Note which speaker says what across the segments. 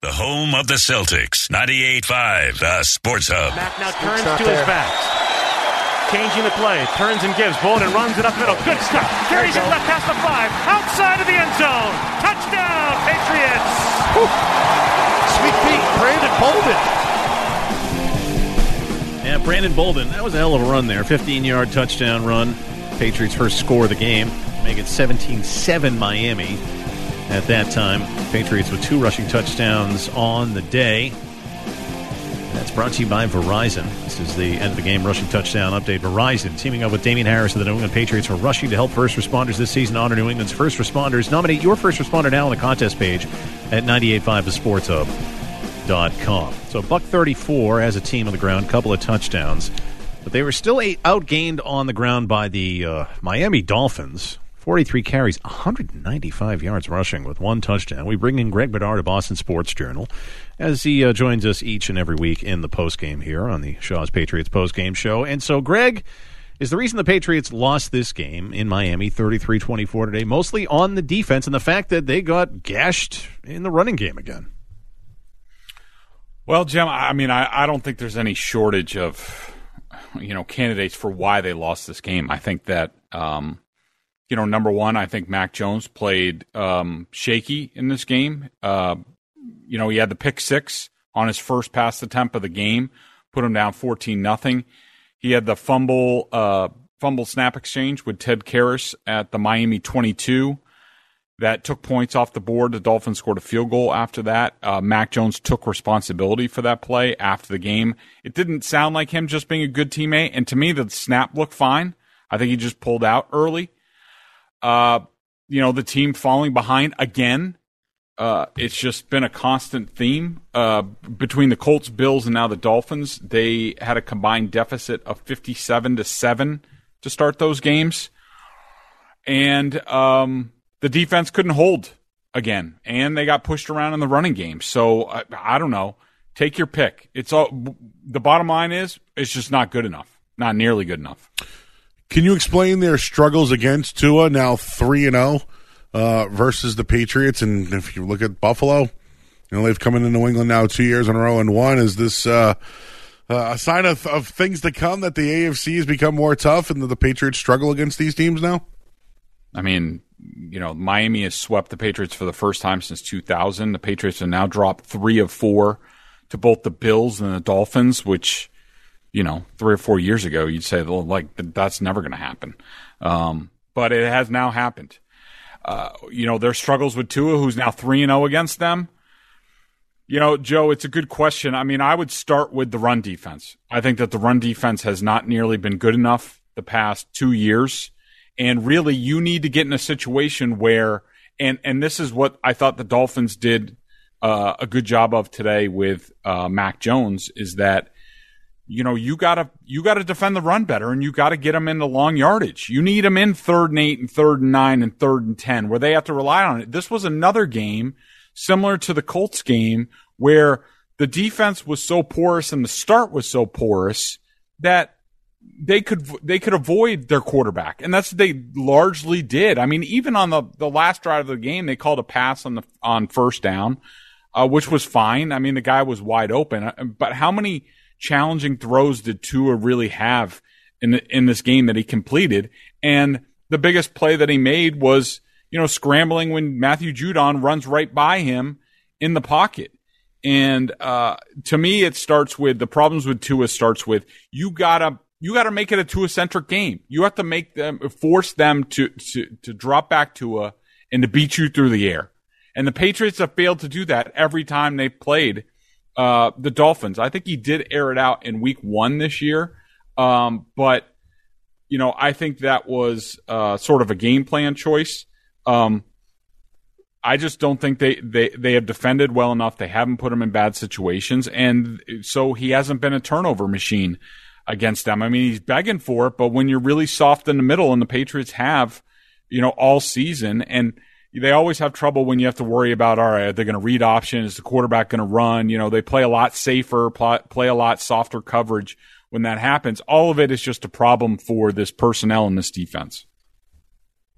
Speaker 1: The home of the Celtics. 98.5, the Sports Hub.
Speaker 2: Mack now turns to his back. Changing the play. Turns and gives. Bolden runs it up the middle. Good stuff. Carries it left past the five. Outside of the end zone. Touchdown, Patriots.
Speaker 3: Sweet feet. Brandon Bolden.
Speaker 4: Yeah, Brandon Bolden. That was a hell of a run there. 15 yard touchdown run. Patriots' first score of the game. Make it 17 7 Miami at that time. Patriots with two rushing touchdowns on the day. That's brought to you by Verizon. This is the end of the game rushing touchdown update. Verizon teaming up with Damien Harris of the New England Patriots for rushing to help first responders this season. Honor New England's first responders. Nominate your first responder now on the contest page at 985thesportshub.com. So Buck 34 as a team on the ground, couple of touchdowns. But they were still outgained on the ground by the uh, Miami Dolphins. 43 carries, 195 yards rushing with one touchdown. We bring in Greg Bedard of Boston Sports Journal as he uh, joins us each and every week in the postgame here on the Shaw's Patriots postgame show. And so, Greg, is the reason the Patriots lost this game in Miami 33 24 today mostly on the defense and the fact that they got gashed in the running game again?
Speaker 5: Well, Jim, I mean, I, I don't think there's any shortage of, you know, candidates for why they lost this game. I think that, um, you know, number one, I think Mac Jones played um, shaky in this game. Uh, you know, he had the pick six on his first pass attempt of the game, put him down fourteen nothing. He had the fumble uh, fumble snap exchange with Ted Karras at the Miami twenty two. That took points off the board. The Dolphins scored a field goal after that. Uh, Mac Jones took responsibility for that play after the game. It didn't sound like him just being a good teammate. And to me, the snap looked fine. I think he just pulled out early. Uh, you know, the team falling behind again. Uh, it's just been a constant theme uh, between the Colts, Bills, and now the Dolphins. They had a combined deficit of fifty-seven to seven to start those games, and um, the defense couldn't hold again, and they got pushed around in the running game. So I, I don't know. Take your pick. It's all. The bottom line is, it's just not good enough. Not nearly good enough.
Speaker 3: Can you explain their struggles against Tua now three and zero uh, versus the Patriots? And if you look at Buffalo, you know they've come into New England now two years in a row and one. Is this uh, uh, a sign of, of things to come that the AFC has become more tough and that the Patriots struggle against these teams now?
Speaker 5: I mean, you know, Miami has swept the Patriots for the first time since 2000. The Patriots have now dropped three of four to both the Bills and the Dolphins, which you know, three or four years ago, you'd say, well, like, that's never going to happen. Um, but it has now happened. Uh, you know, their struggles with Tua, who's now 3 0 against them. You know, Joe, it's a good question. I mean, I would start with the run defense. I think that the run defense has not nearly been good enough the past two years. And really, you need to get in a situation where, and, and this is what I thought the Dolphins did uh, a good job of today with uh, Mac Jones, is that you know, you gotta you gotta defend the run better, and you gotta get them into long yardage. You need them in third and eight, and third and nine, and third and ten, where they have to rely on it. This was another game similar to the Colts game where the defense was so porous and the start was so porous that they could they could avoid their quarterback, and that's what they largely did. I mean, even on the the last drive of the game, they called a pass on the on first down, uh, which was fine. I mean, the guy was wide open, but how many challenging throws did Tua really have in the, in this game that he completed? And the biggest play that he made was, you know, scrambling when Matthew Judon runs right by him in the pocket. And uh, to me, it starts with the problems with Tua starts with you gotta you gotta make it a Tua centric game. You have to make them force them to to to drop back Tua and to beat you through the air. And the Patriots have failed to do that every time they played uh, the Dolphins. I think he did air it out in Week One this year, um, but you know I think that was uh, sort of a game plan choice. Um, I just don't think they, they, they have defended well enough. They haven't put him in bad situations. And so he hasn't been a turnover machine against them. I mean, he's begging for it, but when you're really soft in the middle and the Patriots have, you know, all season and they always have trouble when you have to worry about, all right, they're going to read option. Is the quarterback going to run? You know, they play a lot safer, play a lot softer coverage when that happens. All of it is just a problem for this personnel and this defense.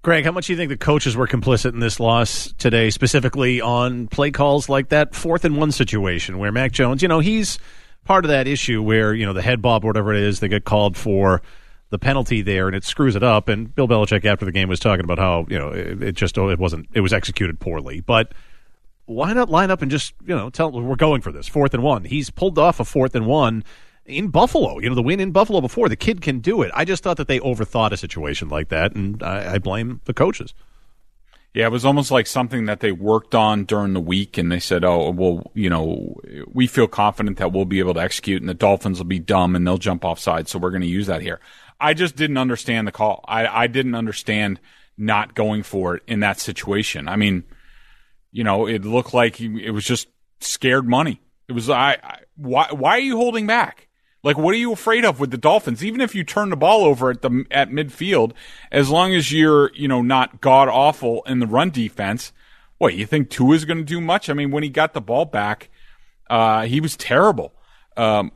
Speaker 4: Greg, how much do you think the coaches were complicit in this loss today, specifically on play calls like that fourth and one situation where Mac Jones, you know, he's part of that issue where, you know, the head bob or whatever it is, they get called for the penalty there and it screws it up. And Bill Belichick after the game was talking about how, you know, it, it just, oh, it wasn't, it was executed poorly. But why not line up and just, you know, tell, we're going for this fourth and one. He's pulled off a fourth and one in Buffalo. You know, the win in Buffalo before. The kid can do it. I just thought that they overthought a situation like that, and I, I blame the coaches.
Speaker 5: Yeah, it was almost like something that they worked on during the week, and they said, "Oh, well, you know, we feel confident that we'll be able to execute, and the Dolphins will be dumb and they'll jump offside, so we're going to use that here." I just didn't understand the call. I, I didn't understand not going for it in that situation. I mean, you know, it looked like it was just scared money. It was I, I why why are you holding back? Like, what are you afraid of with the Dolphins? Even if you turn the ball over at the at midfield, as long as you're you know not god awful in the run defense, what you think Tua is going to do much? I mean, when he got the ball back, uh, he was terrible. Um,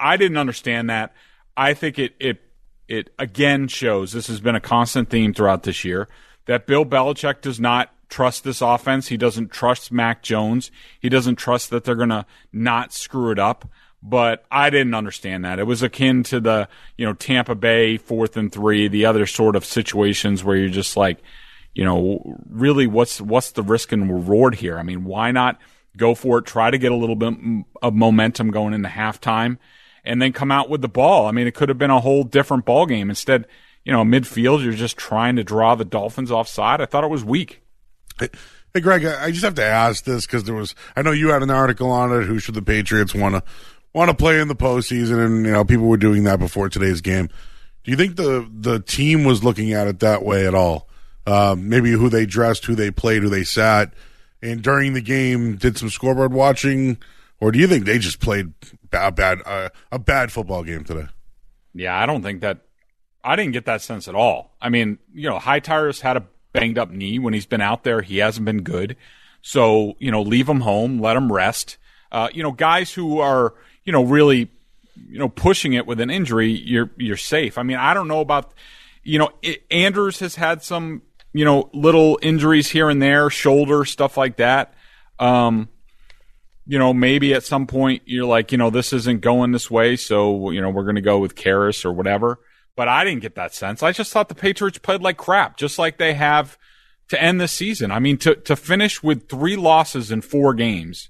Speaker 5: I didn't understand that. I think it it it again shows this has been a constant theme throughout this year that Bill Belichick does not trust this offense. He doesn't trust Mac Jones. He doesn't trust that they're going to not screw it up but I didn't understand that. It was akin to the, you know, Tampa Bay fourth and three, the other sort of situations where you're just like, you know, really what's, what's the risk and reward here? I mean, why not go for it, try to get a little bit of momentum going into halftime and then come out with the ball? I mean, it could have been a whole different ball game. Instead, you know, midfield, you're just trying to draw the Dolphins offside. I thought it was weak.
Speaker 3: Hey, Greg, I just have to ask this because there was, I know you had an article on it. Who should the Patriots want to want to play in the postseason, and you know people were doing that before today's game. Do you think the the team was looking at it that way at all? Uh, maybe who they dressed, who they played, who they sat, and during the game did some scoreboard watching, or do you think they just played a bad uh, a bad football game today?
Speaker 5: Yeah, I don't think that. I didn't get that sense at all. I mean, you know, High Hightower's had a banged up knee when he's been out there. He hasn't been good. So, you know, leave him home, let him rest. Uh, you know, guys who are you know, really, you know, pushing it with an injury, you're you're safe. I mean, I don't know about, you know, it, Andrews has had some, you know, little injuries here and there, shoulder stuff like that. Um, you know, maybe at some point you're like, you know, this isn't going this way, so you know, we're going to go with Karras or whatever. But I didn't get that sense. I just thought the Patriots played like crap, just like they have to end the season. I mean, to to finish with three losses in four games,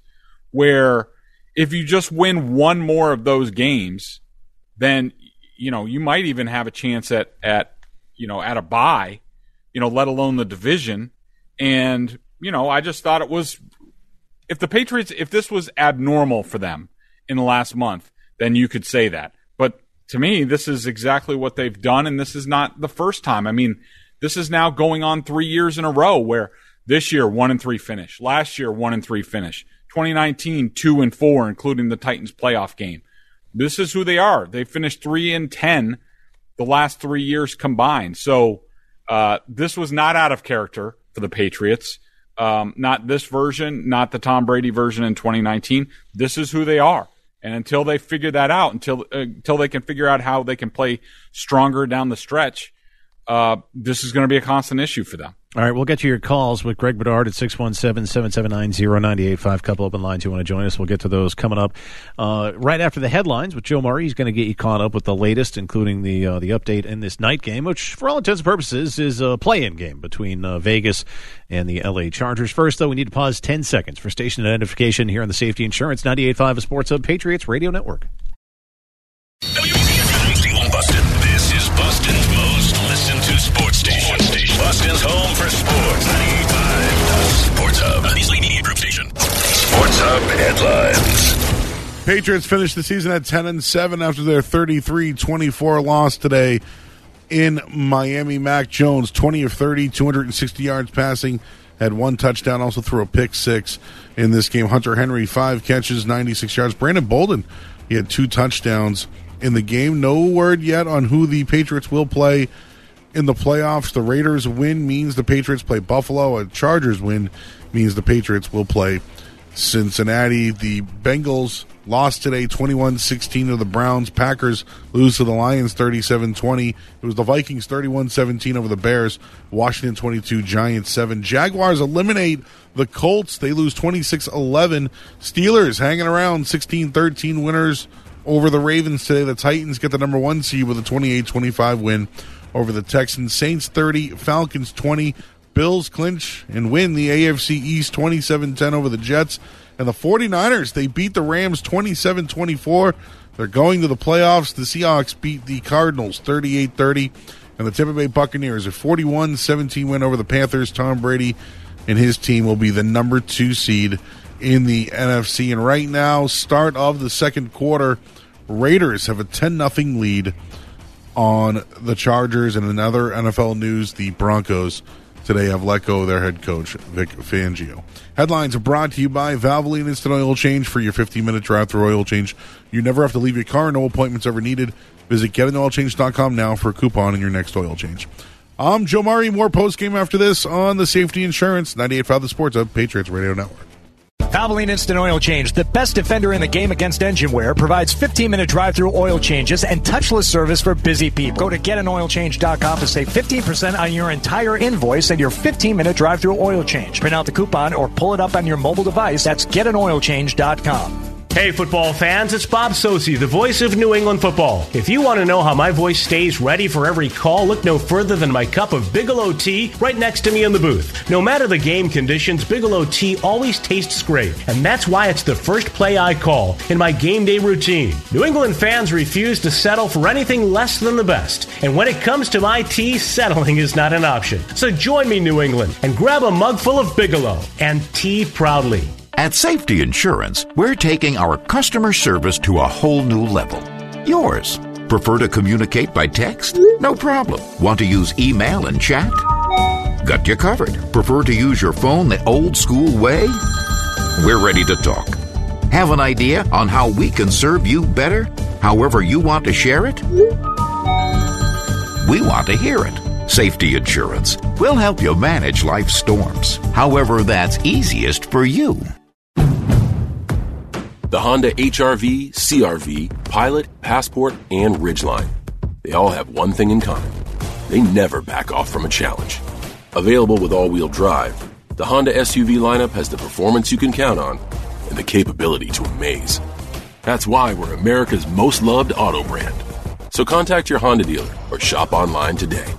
Speaker 5: where if you just win one more of those games, then you know you might even have a chance at at you know at a bye, you know, let alone the division. And you know, I just thought it was if the Patriots if this was abnormal for them in the last month, then you could say that. But to me, this is exactly what they've done, and this is not the first time. I mean, this is now going on three years in a row where this year one and three finish, last year one and three finish. 2019, two and four, including the Titans playoff game. This is who they are. They finished three and 10 the last three years combined. So, uh, this was not out of character for the Patriots. Um, not this version, not the Tom Brady version in 2019. This is who they are. And until they figure that out, until uh, until they can figure out how they can play stronger down the stretch, uh, this is going to be a constant issue for them.
Speaker 4: All right, we'll get to your calls with Greg Bedard at 617-779-0985. Couple open lines you want to join us. We'll get to those coming up uh, right after the headlines with Joe Murray. He's going to get you caught up with the latest, including the uh, the update in this night game, which for all intents and purposes is a play-in game between uh, Vegas and the L.A. Chargers. First, though, we need to pause 10 seconds for station identification here on the Safety Insurance 98.5 of Sports Hub Patriots Radio Network.
Speaker 1: Bustin. Headlines.
Speaker 3: Patriots finished the season at 10 and 7 after their 33-24 loss today in Miami. Mac Jones, 20 of 30, 260 yards passing, had one touchdown, also threw a pick six in this game. Hunter Henry, five catches, 96 yards. Brandon Bolden, he had two touchdowns in the game. No word yet on who the Patriots will play in the playoffs. The Raiders win means the Patriots play Buffalo. A Chargers win means the Patriots will play Cincinnati. The Bengals lost today 21-16 to the Browns. Packers lose to the Lions 37-20. It was the Vikings 31-17 over the Bears. Washington 22, Giants 7. Jaguars eliminate the Colts. They lose 26-11. Steelers hanging around 16-13 winners over the Ravens today. The Titans get the number 1 seed with a 28-25 win over the Texans. Saints 30, Falcons 20. Bills clinch and win the AFC East 27-10 over the Jets. And the 49ers, they beat the Rams 27-24. They're going to the playoffs. The Seahawks beat the Cardinals 38-30. And the Tampa Bay Buccaneers, a 41-17 win over the Panthers. Tom Brady and his team will be the number two seed in the NFC. And right now, start of the second quarter, Raiders have a 10 0 lead on the Chargers. And another NFL news, the Broncos today have let go of their head coach, Vic Fangio. Headlines are brought to you by Valvoline Instant Oil Change for your 15 minute drive through oil change. You never have to leave your car, no appointments ever needed. Visit getanoilchange.com now for a coupon in your next oil change. I'm Joe. More post game after this on the Safety Insurance 98.5 The Sports Hub Patriots Radio Network.
Speaker 6: Valvoline Instant Oil Change, the best defender in the game against engine wear, provides 15 minute drive through oil changes and touchless service for busy people. Go to getanoilchange.com to save 15% on your entire invoice and your 15 minute drive through oil change. Print out the coupon or pull it up on your mobile device. That's getanoilchange.com.
Speaker 7: Hey, football fans, it's Bob Socci, the voice of New England football. If you want to know how my voice stays ready for every call, look no further than my cup of Bigelow tea right next to me in the booth. No matter the game conditions, Bigelow tea always tastes great, and that's why it's the first play I call in my game day routine. New England fans refuse to settle for anything less than the best, and when it comes to my tea, settling is not an option. So join me, New England, and grab a mug full of Bigelow and tea proudly.
Speaker 8: At Safety Insurance, we're taking our customer service to a whole new level. Yours. Prefer to communicate by text? No problem. Want to use email and chat? Got you covered. Prefer to use your phone the old school way? We're ready to talk. Have an idea on how we can serve you better? However, you want to share it? We want to hear it. Safety Insurance. We'll help you manage life's storms, however, that's easiest for you.
Speaker 9: The Honda HRV, CRV, Pilot, Passport, and Ridgeline. They all have one thing in common they never back off from a challenge. Available with all wheel drive, the Honda SUV lineup has the performance you can count on and the capability to amaze. That's why we're America's most loved auto brand. So contact your Honda dealer or shop online today.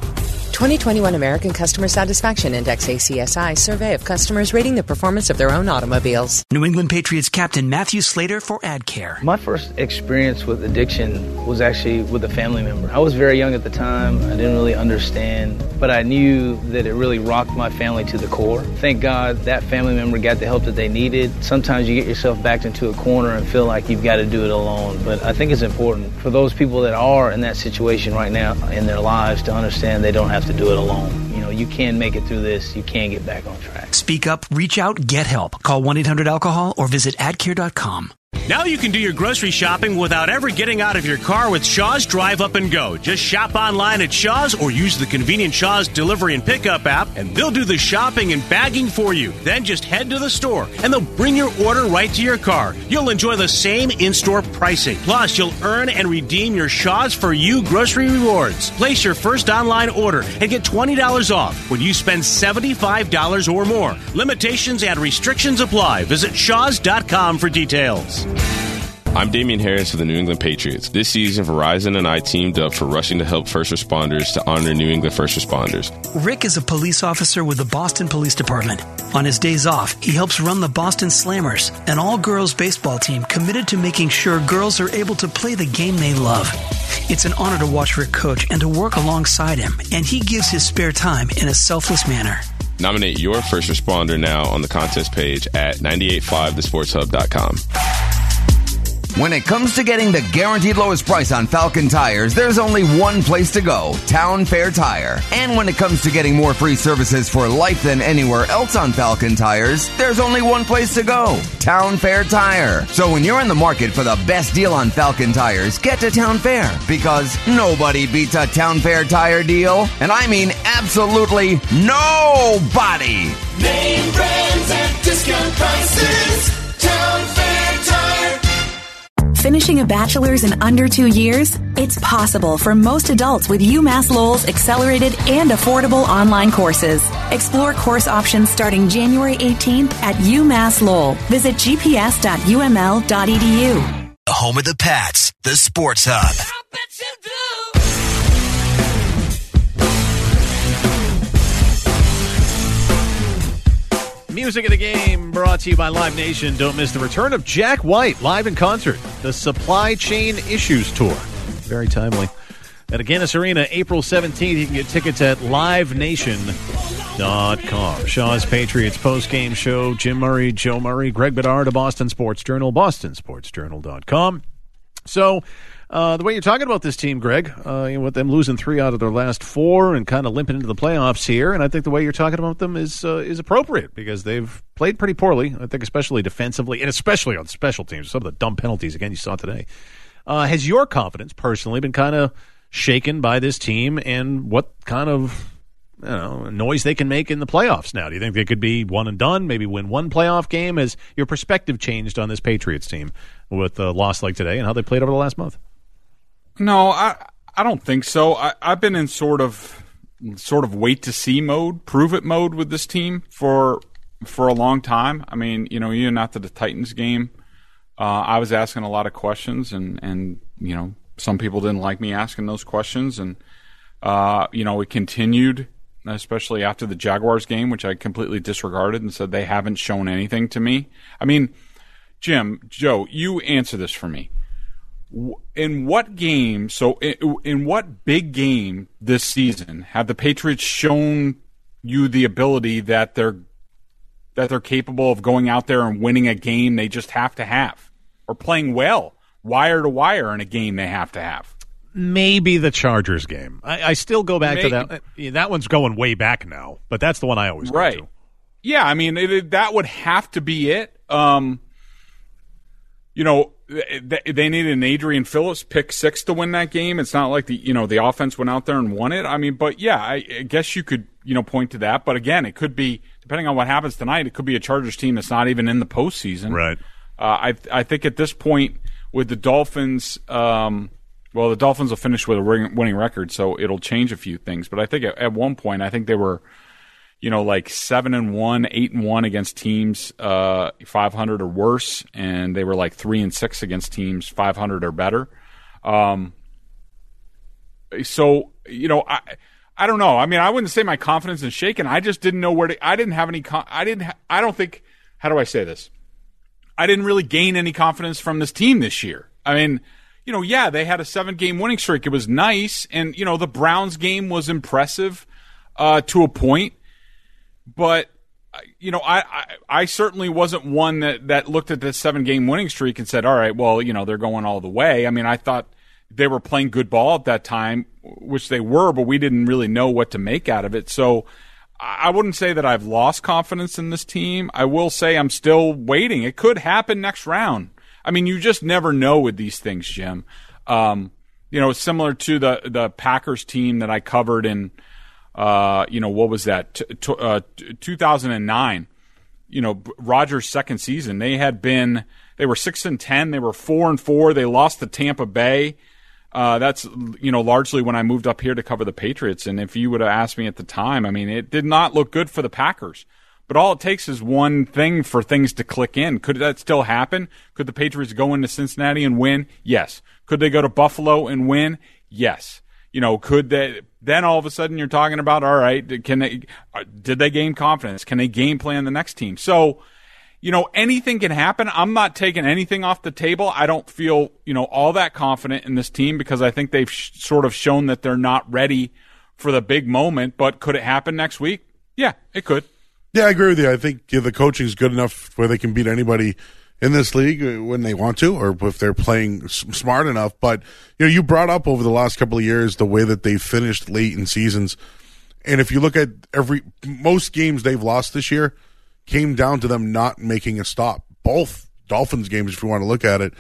Speaker 10: 2021 American Customer Satisfaction Index ACSI survey of customers rating the performance of their own automobiles.
Speaker 11: New England Patriots captain Matthew Slater for AdCare.
Speaker 12: My first experience with addiction was actually with a family member. I was very young at the time. I didn't really understand, but I knew that it really rocked my family to the core. Thank God that family member got the help that they needed. Sometimes you get yourself backed into a corner and feel like you've got to do it alone, but I think it's important for those people that are in that situation right now in their lives to understand they don't have to do it alone. You know, you can make it through this. You can get back on track.
Speaker 11: Speak up, reach out, get help. Call 1 800 alcohol or visit adcare.com.
Speaker 7: Now you can do your grocery shopping without ever getting out of your car with Shaw's Drive Up and Go. Just shop online at Shaw's or use the convenient Shaw's delivery and pickup app, and they'll do the shopping and bagging for you. Then just head to the store, and they'll bring your order right to your car. You'll enjoy the same in store pricing. Plus, you'll earn and redeem your Shaw's for You grocery rewards. Place your first online order and get $20 off when you spend $75 or more. Limitations and restrictions apply. Visit Shaw's.com for details.
Speaker 13: I'm Damien Harris of the New England Patriots. This season, Verizon and I teamed up for rushing to help first responders to honor New England first responders.
Speaker 11: Rick is a police officer with the Boston Police Department. On his days off, he helps run the Boston Slammers, an all girls baseball team committed to making sure girls are able to play the game they love. It's an honor to watch Rick coach and to work alongside him, and he gives his spare time in a selfless manner.
Speaker 13: Nominate your first responder now on the contest page at 985thesportshub.com.
Speaker 14: When it comes to getting the guaranteed lowest price on Falcon tires, there's only one place to go Town Fair Tire. And when it comes to getting more free services for life than anywhere else on Falcon tires, there's only one place to go Town Fair Tire. So when you're in the market for the best deal on Falcon tires, get to Town Fair because nobody beats a Town Fair tire deal. And I mean absolutely nobody.
Speaker 15: Finishing a bachelor's in under two years? It's possible for most adults with UMass Lowell's accelerated and affordable online courses. Explore course options starting January 18th at UMass Lowell. Visit gps.uml.edu.
Speaker 16: The home of the Pats, the Sports Hub.
Speaker 4: Music of the game brought to you by Live Nation. Don't miss the return of Jack White live in concert, the Supply Chain Issues Tour. Very timely. At Agganis Arena, April 17th, you can get tickets at livenation.com. Shaw's Patriots post-game show, Jim Murray, Joe Murray, Greg Bedard of Boston Sports Journal, bostonsportsjournal.com. So, uh, the way you're talking about this team, Greg, uh, you know, with them losing three out of their last four and kind of limping into the playoffs here, and I think the way you're talking about them is uh, is appropriate because they've played pretty poorly. I think especially defensively and especially on special teams. Some of the dumb penalties again you saw today. Uh, has your confidence personally been kind of shaken by this team and what kind of you know, noise they can make in the playoffs now? Do you think they could be one and done, maybe win one playoff game? Has your perspective changed on this Patriots team with the loss like today and how they played over the last month?
Speaker 5: No, I I don't think so. I, I've been in sort of sort of wait to see mode, prove it mode with this team for for a long time. I mean, you know, even after the Titans game, uh, I was asking a lot of questions, and and you know, some people didn't like me asking those questions, and uh, you know, it continued, especially after the Jaguars game, which I completely disregarded and said they haven't shown anything to me. I mean, Jim, Joe, you answer this for me in what game so in, in, what big game this season have the patriots shown you the ability that they're that they're capable of going out there and winning a game they just have to have? Or playing well wire to wire in a game they have to have?
Speaker 4: Maybe the chargers game. I, I still go back maybe. to that. That one's going way back now but that's the one i always
Speaker 5: right.
Speaker 4: to.
Speaker 5: yeah i mean it, that would have to be it. Um you know they needed an Adrian Phillips pick six to win that game. It's not like the you know the offense went out there and won it. I mean, but yeah, I, I guess you could you know point to that. But again, it could be depending on what happens tonight. It could be a Chargers team that's not even in the postseason.
Speaker 4: Right.
Speaker 5: Uh, I I think at this point with the Dolphins, um, well, the Dolphins will finish with a winning record, so it'll change a few things. But I think at, at one point, I think they were you know, like seven and one, eight and one against teams uh, 500 or worse, and they were like three and six against teams 500 or better. Um, so you know, I I don't know. I mean, I wouldn't say my confidence is shaken. I just didn't know where to. I didn't have any. I didn't. Ha- I don't think. How do I say this? I didn't really gain any confidence from this team this year. I mean, you know, yeah, they had a seven game winning streak. It was nice, and you know, the Browns game was impressive uh, to a point but you know, I, I, I certainly wasn't one that that looked at this seven game winning streak and said, all right, well, you know, they're going all the way. I mean, I thought they were playing good ball at that time, which they were, but we didn't really know what to make out of it. So I wouldn't say that I've lost confidence in this team. I will say I'm still waiting. It could happen next round. I mean, you just never know with these things, Jim. Um, you know, similar to the the Packers team that I covered in, uh, you know, what was that, t- t- uh, 2009. You know, Rodgers' second season, they had been they were six and ten, they were four and four, they lost to Tampa Bay. Uh, that's you know largely when I moved up here to cover the Patriots. And if you would have asked me at the time, I mean, it did not look good for the Packers. But all it takes is one thing for things to click in. Could that still happen? Could the Patriots go into Cincinnati and win? Yes. Could they go to Buffalo and win? Yes. You know, could they? Then all of a sudden you're talking about, all right, can they? uh, Did they gain confidence? Can they game plan the next team? So, you know, anything can happen. I'm not taking anything off the table. I don't feel, you know, all that confident in this team because I think they've sh- sort of shown that they're not ready for the big moment. But could it happen next week? Yeah, it could.
Speaker 3: Yeah, I agree with you. I think yeah, the coaching is good enough where they can beat anybody in this league uh, when they want to, or if they're playing smart enough. But you know, you brought up over the last couple of years the way that they finished late in seasons, and if you look at every most games they've lost this year, came down to them not making a stop. Both Dolphins games, if you want to look at it.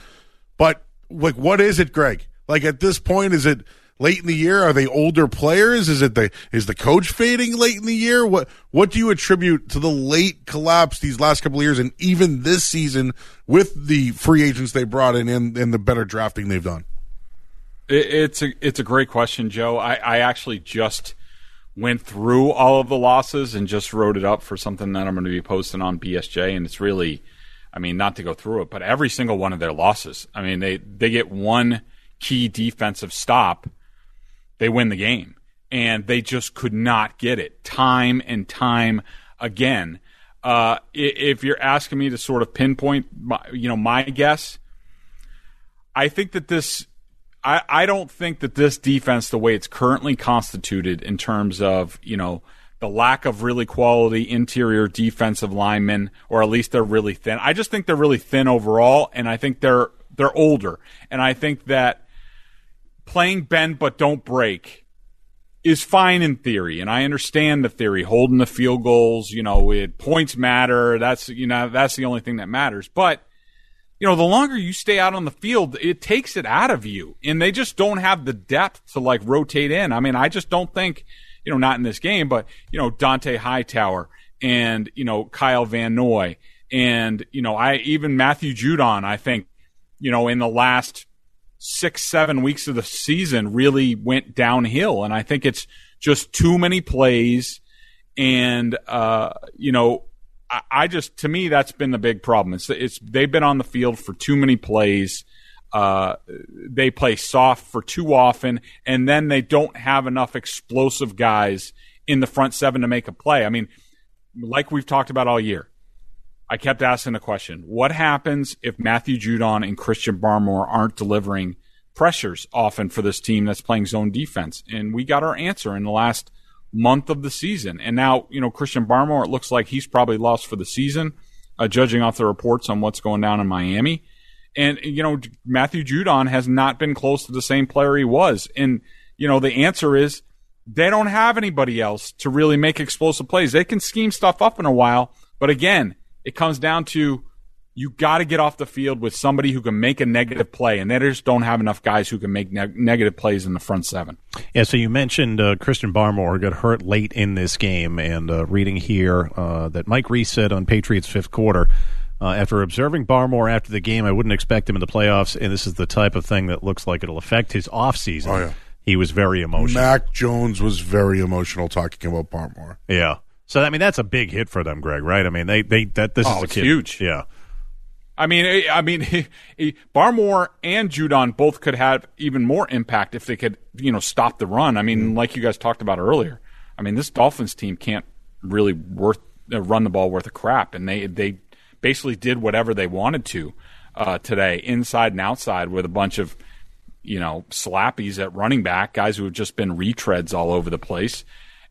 Speaker 3: But like, what is it, Greg? Like at this point, is it late in the year? Are they older players? Is it the is the coach fading late in the year? What what do you attribute to the late collapse these last couple of years, and even this season with the free agents they brought in and, and the better drafting they've done?
Speaker 5: It, it's a it's a great question, Joe. I, I actually just went through all of the losses and just wrote it up for something that I'm going to be posting on BSJ, and it's really, I mean, not to go through it, but every single one of their losses. I mean, they they get one key defensive stop, they win the game, and they just could not get it time and time again. Uh, if you're asking me to sort of pinpoint, my, you know, my guess, I think that this I, I don't think that this defense, the way it's currently constituted in terms of, you know, the lack of really quality interior defensive linemen, or at least they're really thin. I just think they're really thin overall, and I think they're they're older. And I think that playing bend but don't break is fine in theory, and I understand the theory. Holding the field goals, you know, it, points matter. That's you know that's the only thing that matters. But you know, the longer you stay out on the field, it takes it out of you, and they just don't have the depth to like rotate in. I mean, I just don't think, you know, not in this game, but you know, Dont'a Hightower and you know Kyle Van Noy and you know I even Matthew Judon. I think you know in the last six seven weeks of the season really went downhill, and I think it's just too many plays, and uh, you know I, I just to me that's been the big problem. It's it's they've been on the field for too many plays. Uh, they play soft for too often, and then they don't have enough explosive guys in the front seven to make a play. I mean, like we've talked about all year, I kept asking the question: What happens if Matthew Judon and Christian Barmore aren't delivering pressures often for this team that's playing zone defense? And we got our answer in the last month of the season. And now, you know, Christian Barmore, it looks like he's probably lost for the season, uh, judging off the reports on what's going down in Miami. And, you know, Matthew Judon has not been close to the same player he was. And, you know, the answer is they don't have anybody else to really make explosive plays. They can scheme stuff up in a while, but again, it comes down to you got to get off the field with somebody who can make a negative play, and they just don't have enough guys who can make neg- negative plays in the front seven.
Speaker 4: Yeah, so you mentioned uh, Christian Barmore got hurt late in this game, and uh, reading here uh, that Mike Reiss said on Patriots fifth quarter. Uh, after observing Barmore after the game, I wouldn't expect him in the playoffs, and this is the type of thing that looks like it'll affect his offseason.
Speaker 3: Oh, yeah.
Speaker 4: He was very emotional.
Speaker 3: Mac Jones was very emotional talking about Barmore.
Speaker 4: Yeah. So I mean that's a big hit for them, Greg. Right? I mean they they that this
Speaker 5: Oh,
Speaker 4: is a kid.
Speaker 5: huge.
Speaker 4: Yeah.
Speaker 5: I mean, eh, I mean, Barmore and Judon both could have even more impact if they could, you know, stop the run. I mean, like you guys talked about earlier. I mean, this Dolphins team can't really worth uh, run the ball worth a crap, and they they basically did whatever they wanted to uh, today, inside and outside, with a bunch of you know slappies at running back, guys who have just been retreads all over the place.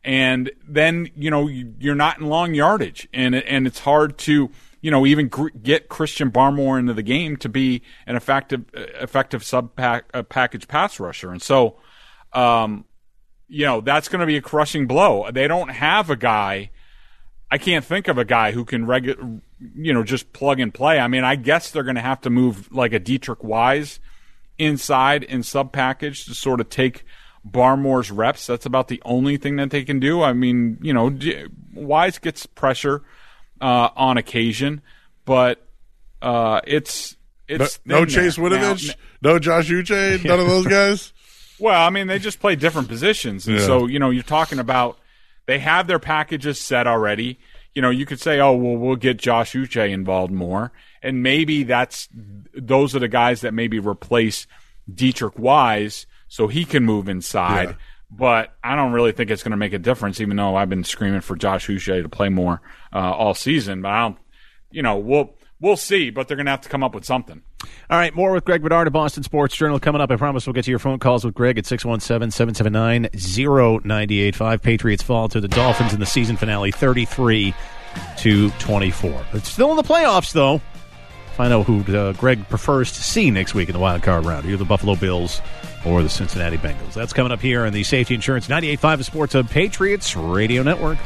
Speaker 5: And then you know you- you're not in long yardage, and and it's hard to you know even gr- get Christian Barmore into the game to be an effective uh, effective sub uh, package pass rusher, and so um, you know that's going to be a crushing blow. They don't have a guy. I can't think of a guy who can regu- you know, just plug and play. I mean, I guess they're going to have to move like a Deatrich Wise inside in sub package to sort of take Barmore's reps. That's about the only thing that they can do. I mean, you know, Wise gets pressure uh, on occasion, but uh, it's it's
Speaker 3: no, no Chase. Winovich, no Josh Uche, none of those guys.
Speaker 5: well, I mean, they just play different positions, and
Speaker 3: Yeah.
Speaker 5: so you know, you're talking about they have their packages set already. You know, you could say, "Oh, well, we'll get Josh Uche involved more," and maybe that's those are the guys that maybe replace Deatrich Wise, so he can move inside.
Speaker 3: Yeah.
Speaker 5: But I don't really think it's going to make a difference, even though I've been screaming for Josh Uche to play more uh, all season. But I don't, you know, we'll we'll see. But they're going to have to come up with something.
Speaker 4: All right, more with Greg Bedard of Boston Sports Journal coming up. I promise we'll get to your phone calls with Greg at 617 779 0985. Patriots fall to the Dolphins in the season finale 33 to 24. It's still in the playoffs, though. Find out who uh, Greg prefers to see next week in the wild card round either the Buffalo Bills or the Cincinnati Bengals. That's coming up here on the Safety Insurance 98.5 Sports Hub Patriots Radio Network.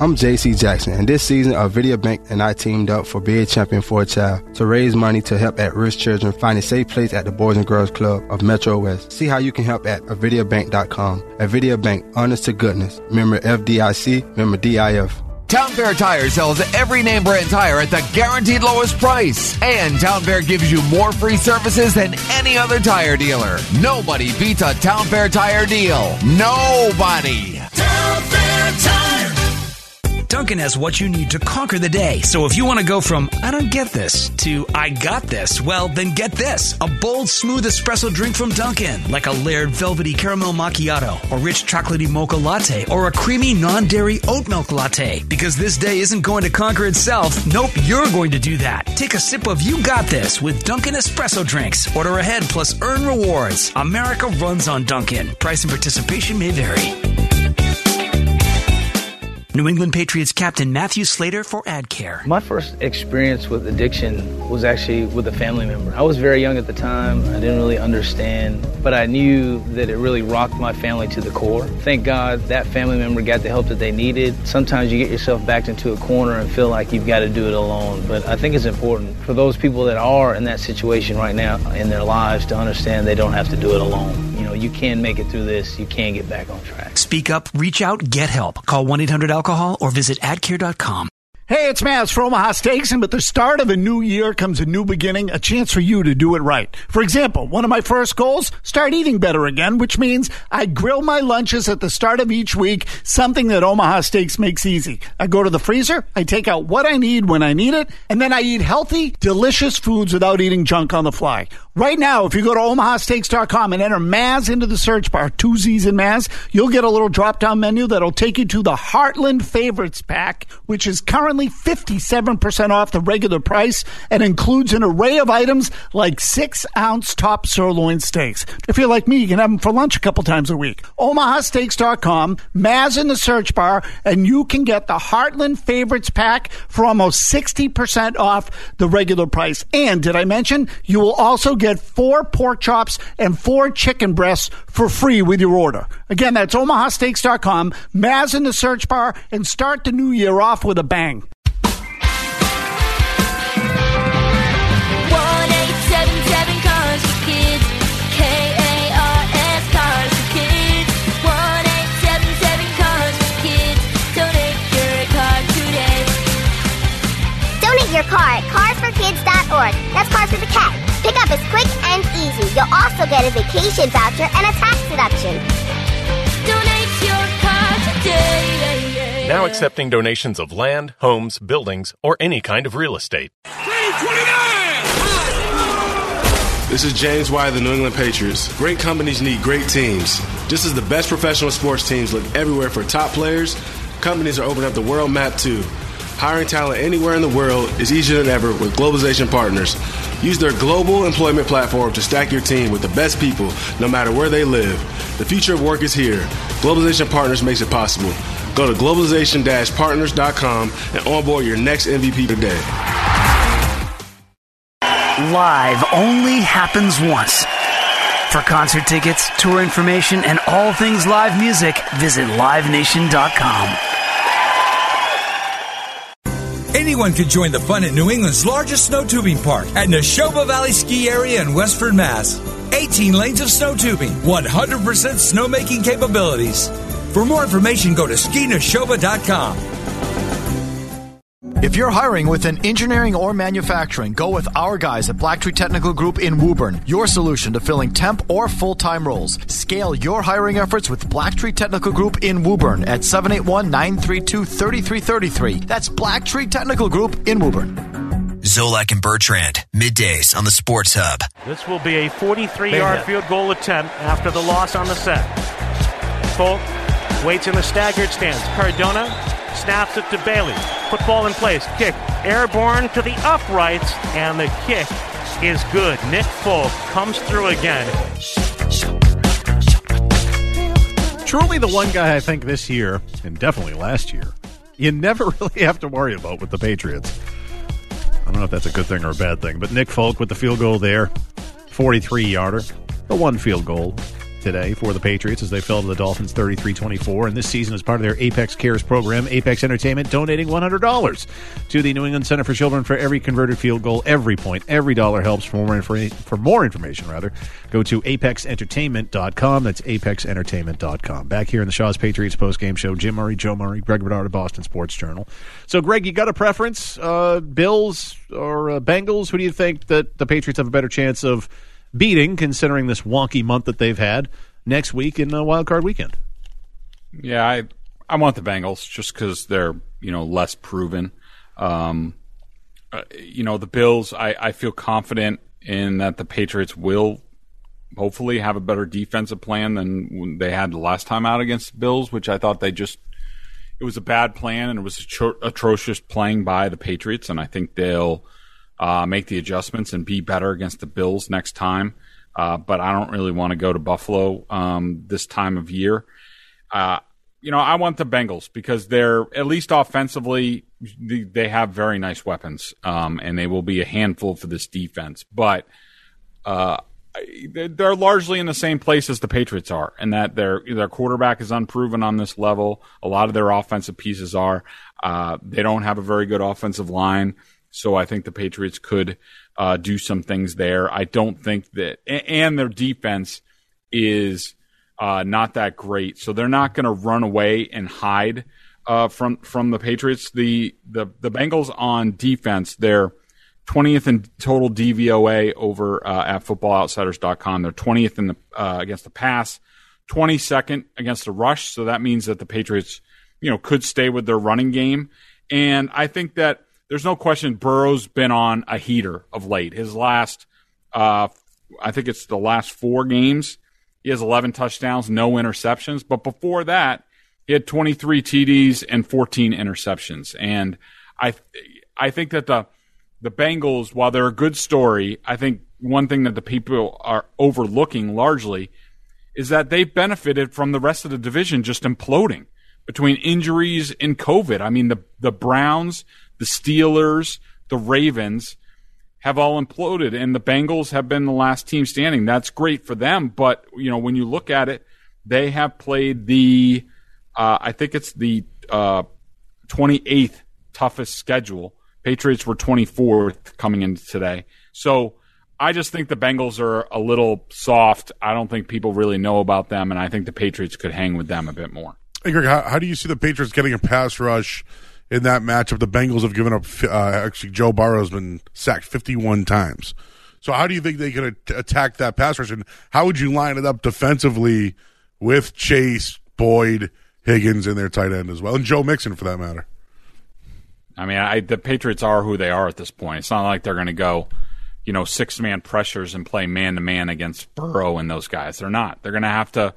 Speaker 17: I'm JC Jackson, and this season, Avidia Bank and I teamed up for Be a Champion for a Child to raise money to help at risk children find a safe place at the Boys and Girls Club of Metro West. See how you can help at avidiabank.com. A Video Bank, honest to goodness. Member FDIC, member DIF.
Speaker 14: Town Fair Tire sells every name brand tire at the guaranteed lowest price. And Town Fair gives you more free services than any other tire dealer. Nobody beats a Town Fair Tire deal. Nobody.
Speaker 18: Town Fair Tire.
Speaker 11: Dunkin' has what you need to conquer the day. So if you want to go from I don't get this to I got this, well then get this. A bold, smooth espresso drink from Dunkin', like a layered velvety caramel macchiato, or rich chocolatey mocha latte, or a creamy non-dairy oat milk latte. Because this day isn't going to conquer itself. Nope, you're going to do that. Take a sip of You Got This with Dunkin' espresso drinks. Order ahead plus earn rewards. America runs on Dunkin'. Price and participation may vary. New England Patriots captain Matthew Slater for AdCare.
Speaker 12: My first experience with addiction was actually with a family member. I was very young at the time. I didn't really understand, but I knew that it really rocked my family to the core. Thank God that family member got the help that they needed. Sometimes you get yourself backed into a corner and feel like you've got to do it alone, but I think it's important for those people that are in that situation right now in their lives to understand they don't have to do it alone. You know, you can make it through this. You can get back on track.
Speaker 11: Speak up, reach out, get help. Call 1 800 alcohol or visit adcare.com.
Speaker 19: Hey, it's Maz for Omaha Steaks, and with the start of a new year comes a new beginning, a chance for you to do it right. For example, one of my first goals, start eating better again, which means I grill my lunches at the start of each week, something that Omaha Steaks makes easy. I go to the freezer, I take out what I need when I need it, and then I eat healthy, delicious foods without eating junk on the fly. Right now, if you go to omahasteaks.com and enter Maz into the search bar, two Z's in Maz, you'll get a little drop down menu that'll take you to the Heartland Favorites Pack, which is currently 57% off the regular price and includes an array of items like six ounce top sirloin steaks. If you're like me, you can have them for lunch a couple times a week. omahasteaks.com, Maz in the search bar, and you can get the Heartland Favorites Pack for almost 60% off the regular price. And did I mention you will also get four pork chops and four chicken breasts for free with your order. Again, that's omahasteaks.com, Maz in the search bar, and start the new year off with a bang.
Speaker 18: Car
Speaker 20: at carsforkids.org. That's cars with a cat. Pickup is quick and easy. You'll also get a vacation voucher and a tax deduction.
Speaker 18: Donate your car today.
Speaker 21: Now accepting donations of land, homes, buildings, or any kind of real estate.
Speaker 22: This is James White of the New England Patriots. Great companies need great teams. Just as the best professional sports teams look everywhere for top players, companies are opening up the world map too. Hiring talent anywhere in the world is easier than ever with Globalization Partners. Use their global employment platform to stack your team with the best people, no matter where they live. The future of work is here. Globalization Partners makes it possible. Go to globalization-partners.com and onboard your next MVP today.
Speaker 11: Live only happens once. For concert tickets, tour information, and all things live music, visit livenation.com.
Speaker 23: Anyone could join the fun at New England's largest snow tubing park at Nashoba Valley Ski Area in Westford, Mass. 18 lanes of snow tubing, 100% snowmaking capabilities. For more information, go to skinashoba.com.
Speaker 24: If you're hiring within engineering or manufacturing, go with our guys at Blacktree Technical Group in Woburn. Your solution to filling temp or full-time roles. Scale your hiring efforts with Blacktree Technical Group in Woburn at 781-932-3333. That's Blacktree Technical Group in Woburn.
Speaker 16: Zolak and Bertrand, middays on the Sports Hub.
Speaker 7: This will be a 43 yard field goal attempt after the loss on the set. Folk waits in the staggered stance. Cardona snaps it to Bailey. Football in place. Kick airborne to the uprights, and the kick is good. Nick Folk comes through again.
Speaker 4: Truly the one guy I think this year, and definitely last year, you never really have to worry about with the Patriots. I don't know if that's a good thing or a bad thing, but Nick Folk with the field goal there, 43 yarder, the one field goal today for the Patriots as they fell to the Dolphins 33-24 and this season as part of their Apex Cares program Apex Entertainment donating $100 to the New England Center for Children for every converted field goal. Every point every dollar helps. For more infor- for more information rather go to apexentertainment.com that's apexentertainment.com back here in the Shaw's Patriots post game show Jim Murray Joe Murray Greg Bedard of Boston Sports Journal. So Greg you got a preference uh, Bills or uh, Bengals? Who do you think that the Patriots have a better chance of beating, considering this wonky month that they've had next week in the wild card weekend.
Speaker 5: Yeah, I I want the Bengals just because they're you know less proven. Um, uh, you know the Bills. I, I feel confident in that the Patriots will hopefully have a better defensive plan than they had the last time out against the Bills, which I thought they just it was a bad plan and it was atro- atrocious playing by the Patriots, and I think they'll uh, make the adjustments and be better against the Bills next time. Uh, but I don't really want to go to Buffalo um, this time of year. Uh, you know, I want the Bengals because they're at least offensively they have very nice weapons, um, and they will be a handful for this defense. But uh, they're largely in the same place as the Patriots are, and that their their quarterback is unproven on this level. A lot of their offensive pieces are. Uh, they don't have a very good offensive line. So I think the Patriots could uh, do some things there. I don't think that, and their defense is uh, not that great, so they're not going to run away and hide uh, from from the Patriots. The the the Bengals on defense, they're 20th in total DVOA over uh, at FootballOutsiders.com. They're 20th in the uh, against the pass, 22nd against the rush. So that means that the Patriots, you know, could stay with their running game. And I think that there's no question Burrow's been on a heater of late. His last, uh, I think it's the last four games, he has 11 touchdowns, no interceptions. But before that, he had 23 TDs and 14 interceptions. And I, I think that the the Bengals, while they're a good story, I think one thing that the people are overlooking largely is that they've benefited from the rest of the division just imploding between injuries and COVID. I mean, the the Browns, the Steelers, the Ravens have all imploded, and the Bengals have been the last team standing. That's great for them, but you know when you look at it, they have played the, uh, I think it's the uh, 28th toughest schedule. Patriots were 24th coming into today, so I just think the Bengals are a little soft. I don't think people really know about them, and I think the Patriots could hang with them a bit more.
Speaker 3: Hey, Greg, how, how do you see the Patriots getting a pass rush in that matchup? The Bengals have given up. Uh, actually, Joe Burrow's been sacked fifty-one times. So, how do you think they can at- attack that pass rush? And how would you line it up defensively with Chase, Boyd, Higgins, and their tight end as well, and Joe Mixon for that matter?
Speaker 5: I mean, I, the Patriots are who they are at this point. It's not like they're going to go, you know, six man pressures and play man to man against Burrow and those guys. They're not. They're going to have to.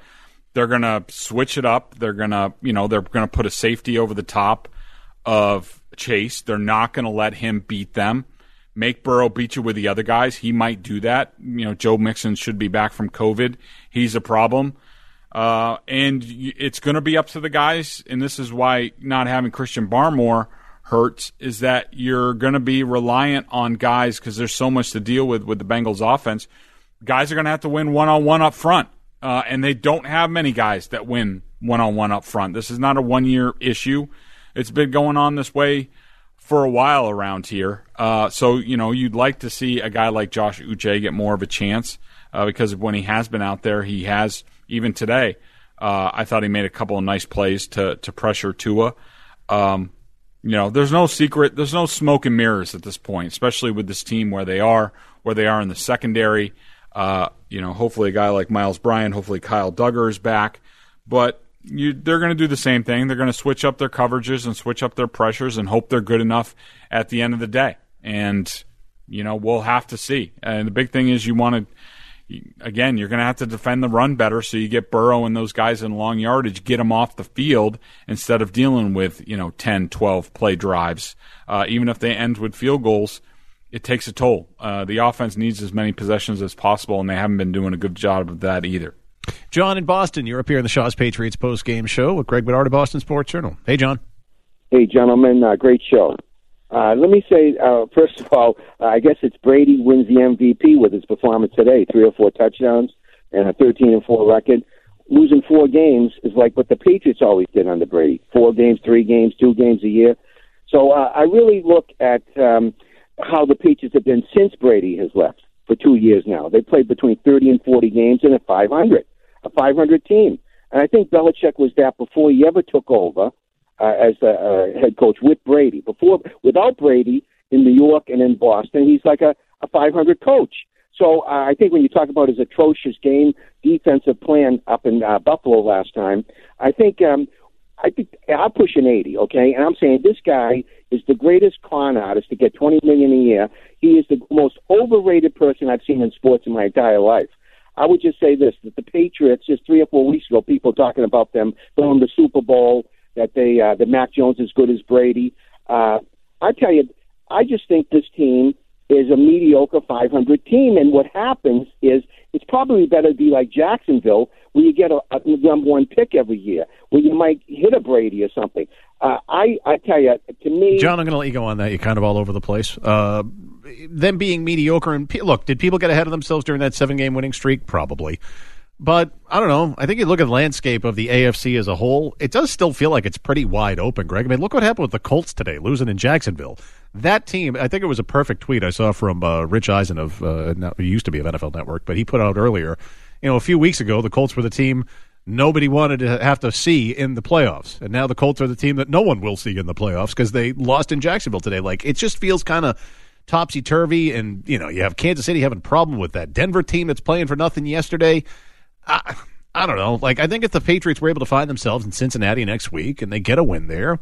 Speaker 5: They're going to switch it up. They're going to, you know, they're going to put a safety over the top of Chase. They're not going to let him beat them. Make Burrow beat you with the other guys. He might do that. You know, Joe Mixon should be back from COVID. He's a problem. Uh, and it's going to be up to the guys. And this is why not having Christian Barmore hurts is that you're going to be reliant on guys because there's so much to deal with with the Bengals offense. Guys are going to have to win one on one up front. Uh, and they don't have many guys that win one on one up front. This is not a one year issue. It's been going on this way for a while around here. Uh, so you know you'd like to see a guy like Josh Uche get more of a chance uh, because when he has been out there, he has even today. Uh, I thought he made a couple of nice plays to to pressure Tua. Um, you know, there's no secret, there's no smoke and mirrors at this point, especially with this team where they are, where they are in the secondary. Uh, you know, hopefully a guy like Myles Bryant, hopefully Kyle Dugger is back, but you, they're going to do the same thing. They're going to switch up their coverages and switch up their pressures and hope they're good enough at the end of the day. And you know, we'll have to see. And the big thing is you want to again, you're going to have to defend the run better so you get Burrow and those guys in long yardage, get them off the field instead of dealing with, you know, 10, 12 play drives. Uh, even if they end with field goals, it takes a toll. Uh, the offense needs as many possessions as possible, and they haven't been doing a good job of that either.
Speaker 4: John in Boston, you're up here in the Shaw's Patriots post game show with Greg Bedard of Boston Sports Journal. Hey, John.
Speaker 25: Hey, gentlemen, uh, great show. Uh, let me say, uh, first of all, uh, I guess it's Brady wins the MVP with his performance today. Three or four touchdowns and a 13 and four record. Losing four games is like what the Patriots always did under Brady: four games, three games, two games a year. So uh, I really look at um, how the Patriots have been since Brady has left for two years now. They played between 30 and 40 games and a 500, a 500 team. And I think Belichick was that before he ever took over uh, as a uh, head coach with Brady. Before, without Brady in New York and in Boston, he's like a, a 500 coach. So uh, I think when you talk about his atrocious game defensive plan up in uh, Buffalo last time, I think um, I think I'll push an 80. Okay, and I'm saying this guy is the greatest con artist to get 20 million a year. He is the most overrated person I've seen in sports in my entire life. I would just say this: that the Patriots, just three or four weeks ago, people talking about them going to the Super Bowl that they uh, that Mac Jones is good as Brady. Uh, I tell you, I just think this team is a mediocre 500 team, and what happens is it's probably better to be like Jacksonville, where you get a, a number one pick every year, where you might hit a Brady or something. Uh, I I tell you, to me,
Speaker 4: John, I'm going to let you go on that. You're kind of all over the place. Uh, them being mediocre and look, did people get ahead of themselves during that seven game winning streak? Probably. But I don't know. I think you look at the landscape of the AFC as a whole, it does still feel like it's pretty wide open, Greg. I mean, look what happened with the Colts today, losing in Jacksonville. That team, I think it was a perfect tweet I saw from uh, Rich Eisen of, uh, used to be of NFL Network, but he put out earlier, you know, a few weeks ago, the Colts were the team nobody wanted to have to see in the playoffs. And now the Colts are the team that no one will see in the playoffs because they lost in Jacksonville today. Like, it just feels kind of topsy turvy. And, you know, you have Kansas City having a problem with that Denver team that's playing for nothing yesterday. I, I don't know. Like, I think if the Patriots were able to find themselves in Cincinnati next week and they get a win there,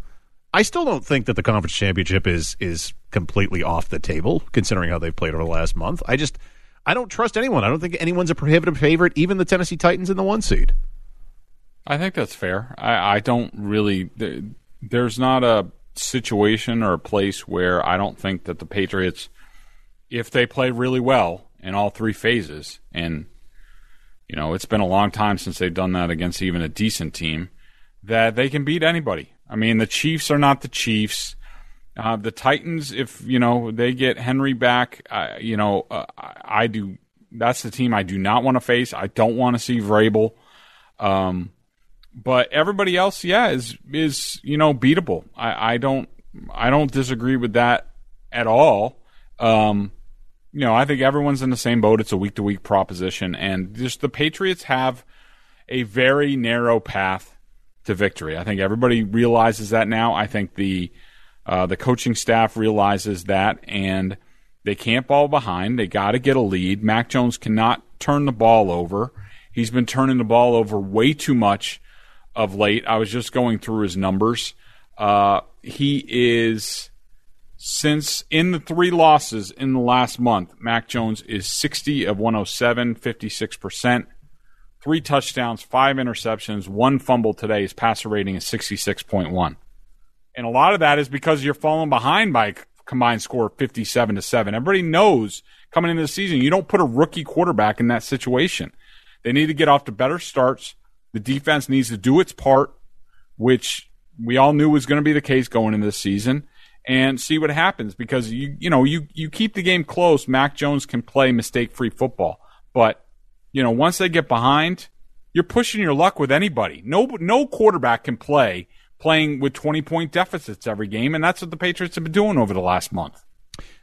Speaker 4: I still don't think that the conference championship is is completely off the table, considering how they've played over the last month. I just I don't trust anyone. I don't think anyone's a prohibitive favorite, even the Tennessee Titans in the one seed.
Speaker 5: I think that's fair. I, I don't really. There's not a situation or a place where I don't think that the Patriots, if they play really well in all three phases, and you know, it's been a long time since they've done that against even a decent team. That they can beat anybody. I mean, the Chiefs are not the Chiefs. Uh, the Titans, if you know they get Henry back, uh, you know, uh, I do. That's the team I do not want to face. I don't want to see Vrabel. Um, but everybody else, yeah, is is you know beatable. I, I don't I don't disagree with that at all. Um, you know, I think everyone's in the same boat. It's a week to week proposition, and just the Patriots have a very narrow path to victory. I think everybody realizes that now. I think the uh, the coaching staff realizes that, and they can't fall behind. They got to get a lead. Mac Jones cannot turn the ball over. He's been turning the ball over way too much of late. I was just going through his numbers. Uh, he is since in the three losses in the last month, Mac Jones is 60 of 107, 56%, three touchdowns, five interceptions, one fumble today. His passer rating is 66.1. And a lot of that is because you're falling behind by a combined score of 57 to 7. Everybody knows coming into the season, you don't put a rookie quarterback in that situation. They need to get off to better starts. The defense needs to do its part, which we all knew was going to be the case going into the season and see what happens because you you know you you keep the game close. Mac Jones can play mistake free football, but you know once they get behind, you're pushing your luck with anybody. No no quarterback can play playing with 20 point deficits every game, and that's what the Patriots have been doing over the last month.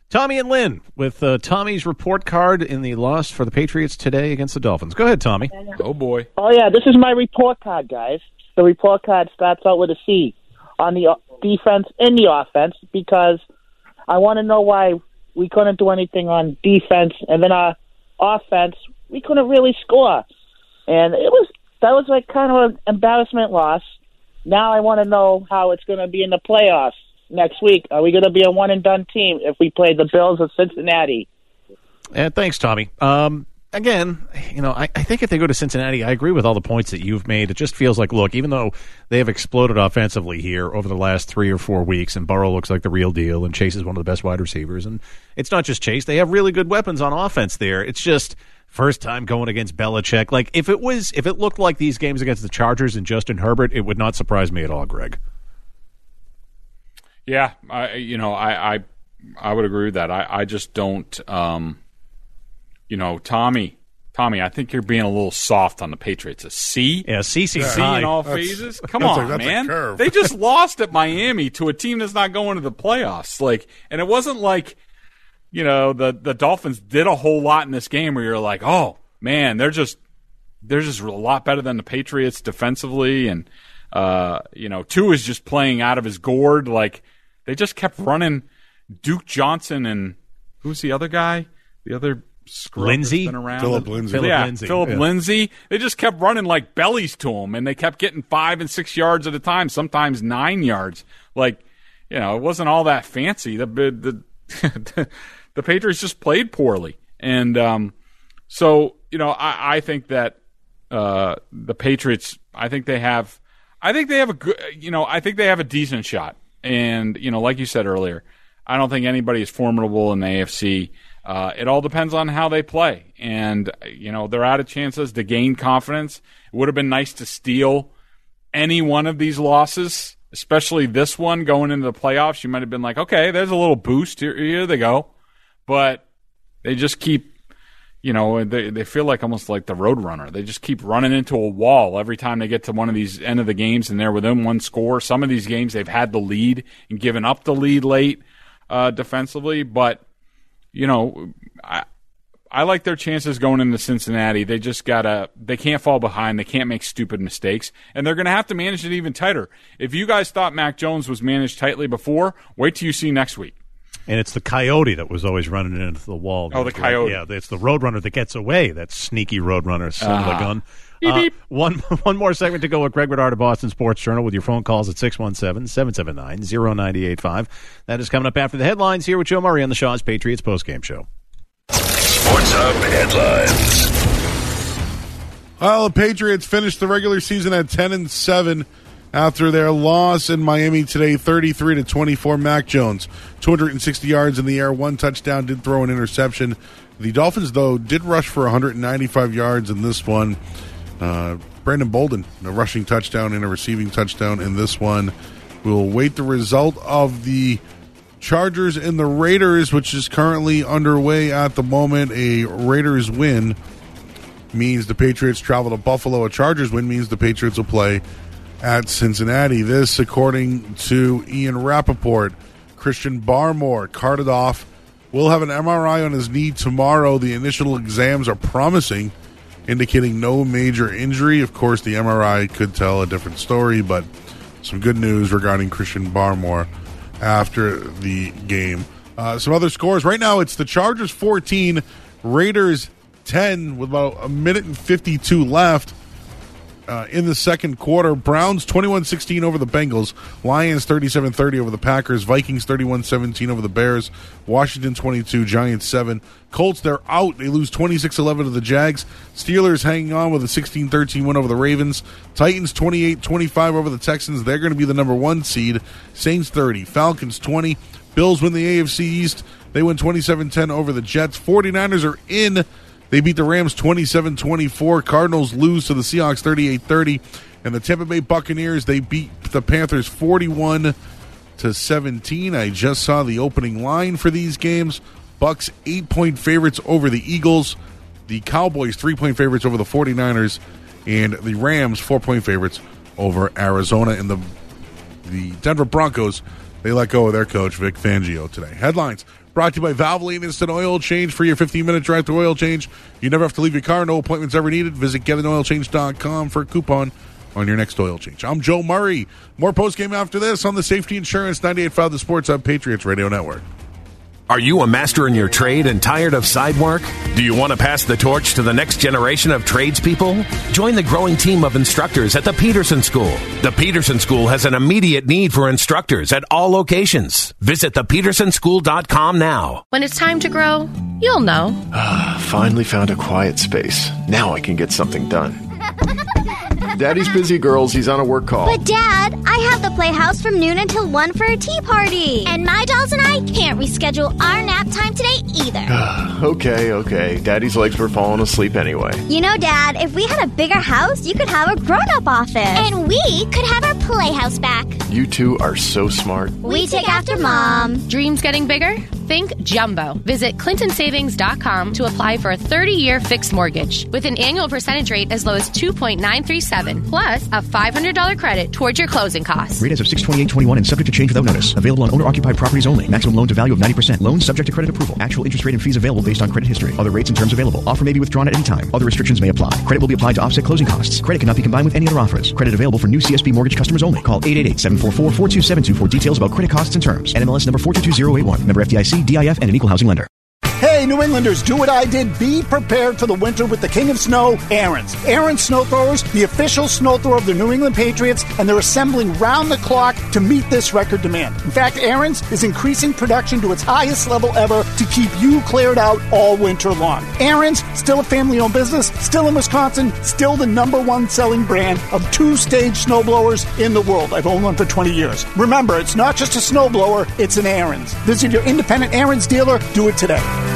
Speaker 4: Tommy and Lynn with uh, Tommy's report card in the loss for the Patriots today against the Dolphins. Go ahead, Tommy.
Speaker 5: Oh boy.
Speaker 26: Oh yeah, this is my report card, guys. The report card starts out with a C on the defense and the offense because I want to know why we couldn't do anything on defense, and then our offense we couldn't really score, and it was that was like kind of an embarrassment loss. Now I want to know how it's going to be in the playoffs next week. Are we going to be a one and done team if we play the Bills of Cincinnati?
Speaker 4: And thanks, Tommy. Um, again, you know, I, I think if they go to Cincinnati, I agree with all the points that you've made. It just feels like, look, even though they have exploded offensively here over the last three or four weeks, and Burrow looks like the real deal, and Chase is one of the best wide receivers, and it's not just Chase; they have really good weapons on offense there. It's just first time going against Belichick. Like if it was, if it looked like these games against the Chargers and Justin Herbert, it would not surprise me at all, Greg.
Speaker 5: Yeah, I you know I I, I would agree with that. I, I just don't. Um, you know, Tommy, Tommy, I think you're being a little soft on the Patriots. A C,
Speaker 4: yeah, C, C,
Speaker 5: C in all
Speaker 4: That's-
Speaker 5: phases. Come
Speaker 4: that's a-
Speaker 5: on,
Speaker 4: that's a
Speaker 5: man.
Speaker 4: curve.
Speaker 5: They just lost at Miami to a team that's not going to the playoffs. Like, and it wasn't like you know the the Dolphins did a whole lot in this game where you're like, oh man, they're just they're just a lot better than the Patriots defensively, and uh, you know, Tua is just playing out of his gourd. Like they just kept running Duke Johnson and who's the other guy? The other scrub that's
Speaker 4: Lindsay?
Speaker 5: been around.
Speaker 3: Phillip Lindsay.
Speaker 4: Phillip
Speaker 5: yeah,
Speaker 4: Lindsay,
Speaker 5: Phillip
Speaker 4: yeah.
Speaker 5: Lindsay. They just kept running like bellies to him, and they kept getting five and six yards at a time, sometimes nine yards. Like, you know, it wasn't all that fancy. The the the, the Patriots just played poorly, and um, so you know, I, I think that uh, the Patriots. I think they have. I think they have a good. You know, I think they have a decent shot, and you know, like you said earlier, I don't think anybody is formidable in the AFC. Uh, it all depends on how they play, and you know, they're out of chances to gain confidence. It would have been nice to steal any one of these losses, especially this one going into the playoffs. You might have been like, okay, there's a little boost. Here, here they go. But they just keep, you know, they, they feel like almost like the Roadrunner. They just keep running into a wall every time they get to one of these end of the games and they're within one score. Some of these games they've had the lead and given up the lead late uh, defensively. But, you know, I, I like their chances going into Cincinnati. They just gotta. They can't fall behind. They can't make stupid mistakes, and they're gonna have to manage it even tighter. If you guys thought Mac Jones was managed tightly before, wait till you see next week.
Speaker 4: And it's the coyote that was always running into the wall.
Speaker 5: Oh, the coyote.
Speaker 4: Yeah, it's the roadrunner that gets away. That sneaky roadrunner, son of
Speaker 5: Ah.
Speaker 4: a gun.
Speaker 5: Beep,
Speaker 4: Uh,
Speaker 5: beep.
Speaker 4: one one more segment to go with Greg Bedard of Boston Sports Journal with your phone calls at 617-779-0985. That is coming up after the headlines here with Joe Murray on the Shaw's Patriots postgame show.
Speaker 27: Sports Hub headlines.
Speaker 3: Well, the Patriots finished the regular season at ten and seven after their loss in Miami today, thirty-three to twenty-four. Mac Jones, two hundred and sixty yards in the air, one touchdown, did throw an interception. The Dolphins, though, did rush for one hundred and ninety-five yards in this one. Uh, Brandon Bolden, a rushing touchdown and a receiving touchdown in this one. We'll wait the result of the Chargers and the Raiders, which is currently underway at the moment. A Raiders win means the Patriots travel to Buffalo. A Chargers win means the Patriots will play at Cincinnati. This, according to Ian Rapoport, Christian Barmore carted off. Will have an MRI on his knee tomorrow. The initial exams are promising, indicating no major injury. Of course, the MRI could tell a different story, but some good news regarding Christian Barmore after the game. Uh, some other scores. Right now, it's the Chargers 14, Raiders 10 with about a minute and 52 left uh, in the second quarter. Browns 21 16 over the Bengals. Lions 37 30 over the Packers. Vikings 31 17 over the Bears. Washington 22, Giants 7. Colts, they're out. They lose 26 11 to the Jags. Steelers hanging on with a 16 13 win over the Ravens. Titans 28 25 over the Texans. They're going to be the number one seed. Saints 30. Falcons 20. Bills win the AFC East. They win 27 10 over the Jets. 49ers are in. They beat the Rams 27 24. Cardinals lose to the Seahawks 38 30. And the Tampa Bay Buccaneers, they beat the Panthers 41 to 17. I just saw the opening line for these games. Bucks 8 point favorites over the Eagles. The Cowboys 3 point favorites over the 49ers. And the Rams 4 point favorites over Arizona. And the the Denver Broncos, they let go of their coach, Vic Fangio, today. Headlines brought to you by Valvoline Instant Oil Change for your 15 minute drive to oil change. You never have to leave your car, no appointments ever needed. Visit getanoilchange.com for a coupon on your next oil change. I'm Joe Murray. More post game after this on the Safety Insurance 98.5 The Sports Hub Patriots Radio Network.
Speaker 21: Are you a master in your trade and tired of side work? Do you want to pass the torch to the next generation of tradespeople? Join the growing team of instructors at the Peterson School. The Peterson School has an immediate need for instructors at all locations. Visit thepetersonschool.com now.
Speaker 28: When it's time to grow, you'll know.
Speaker 29: Ah, finally found a quiet space. Now I can get something done. Daddy's busy, girls. He's on a work call.
Speaker 20: But Dad, I have the playhouse from noon until 1 for a tea party. And my dolls and I can't reschedule our nap time today either.
Speaker 29: okay, okay. Daddy's legs were falling asleep anyway.
Speaker 20: You know, Dad, if we had a bigger house, you could have a grown up office. And we could have our playhouse back.
Speaker 29: You two are so smart.
Speaker 20: We take after Mom.
Speaker 28: Dreams getting bigger? Think jumbo. Visit clintonsavings.com to apply for a 30 year fixed mortgage with an annual percentage rate as low as 2.937 plus a $500 credit towards your closing costs.
Speaker 30: Rate as of 62821 and subject to change without notice. Available on owner occupied properties only. Maximum loan to value of 90%. Loan subject to credit approval. Actual interest rate and fees available based on credit history. Other rates and terms available. Offer may be withdrawn at any time. Other restrictions may apply. Credit will be applied to offset closing costs. Credit cannot be combined with any other offers. Credit available for new CSB mortgage customers only. Call 888-744-4272 for details about credit costs and terms. NMLS number 422081. Member FDIC, DIF, and an equal housing lender.
Speaker 19: Hey, New Englanders, do what I did. Be prepared for the winter with the King of Snow, Ariens. Ariens Snow Throwers, the official snow thrower of the New England Patriots, and they're assembling round the clock to meet this record demand. In fact, Ariens is increasing production to its highest level ever to keep you cleared out all winter long. Ariens, still a family owned business, still in Wisconsin, still the number one selling brand of two stage snowblowers in the world. I've owned one for 20 years. Remember, it's not just a snowblower, it's an Ariens. Visit your independent Ariens dealer. Do it today.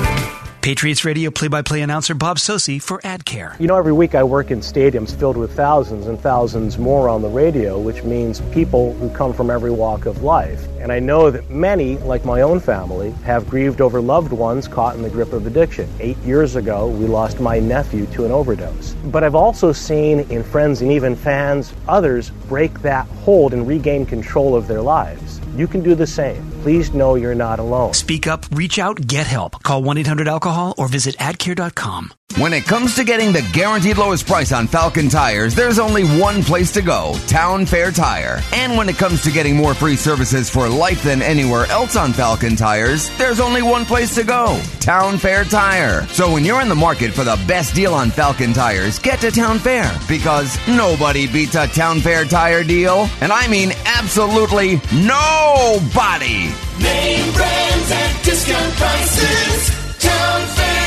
Speaker 11: Patriots Radio play by play announcer Bob Socci for AdCare.
Speaker 31: You know, every week I work in stadiums filled with thousands and thousands more on the radio, which means people who come from every walk of life. And I know that many, like my own family, have grieved over loved ones caught in the grip of addiction. Eight years ago, we lost my nephew to an overdose. But I've also seen in friends and even fans others break that hold and regain control of their lives. You can do the same. Please know you're not alone.
Speaker 11: Speak up, reach out, get help. Call 1 800 alcohol or visit adcare.com.
Speaker 14: When it comes to getting the guaranteed lowest price on Falcon tires, there's only one place to go Town Fair Tire. And when it comes to getting more free services for life than anywhere else on Falcon tires, there's only one place to go Town Fair Tire. So when you're in the market for the best deal on Falcon tires, get to Town Fair because nobody beats a Town Fair tire deal. And I mean absolutely nobody.
Speaker 18: Name brands at discount prices. Town Fair.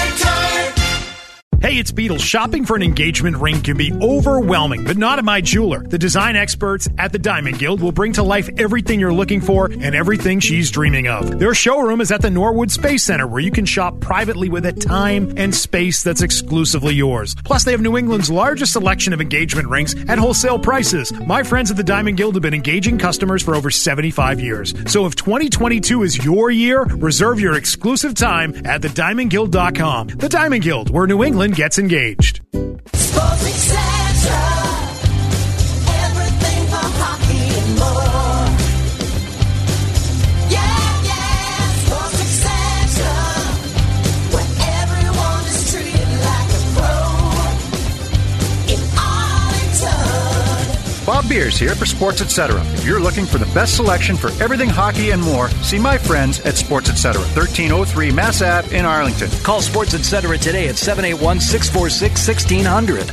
Speaker 32: Hey, it's Beatles. Shopping for an engagement ring can be overwhelming, but not at my jeweler. The design experts at the Diamond Guild will bring to life everything you're looking for and everything she's dreaming of. Their showroom is at the Norwood Space Center, where you can shop privately with a time and space that's exclusively yours. Plus, they have New England's largest selection of engagement rings at wholesale prices. My friends at the Diamond Guild have been engaging customers for over 75 years. So if 2022 is your year, reserve your exclusive time at thediamondguild.com. The Diamond Guild, where New England gets engaged.
Speaker 33: Bob Beers here for Sports Etc. If you're looking for the best selection for everything hockey and more, see my friends at Sports Etc. 1303 Mass Ave in Arlington.
Speaker 34: Call Sports Etc. today at 781 646 1600.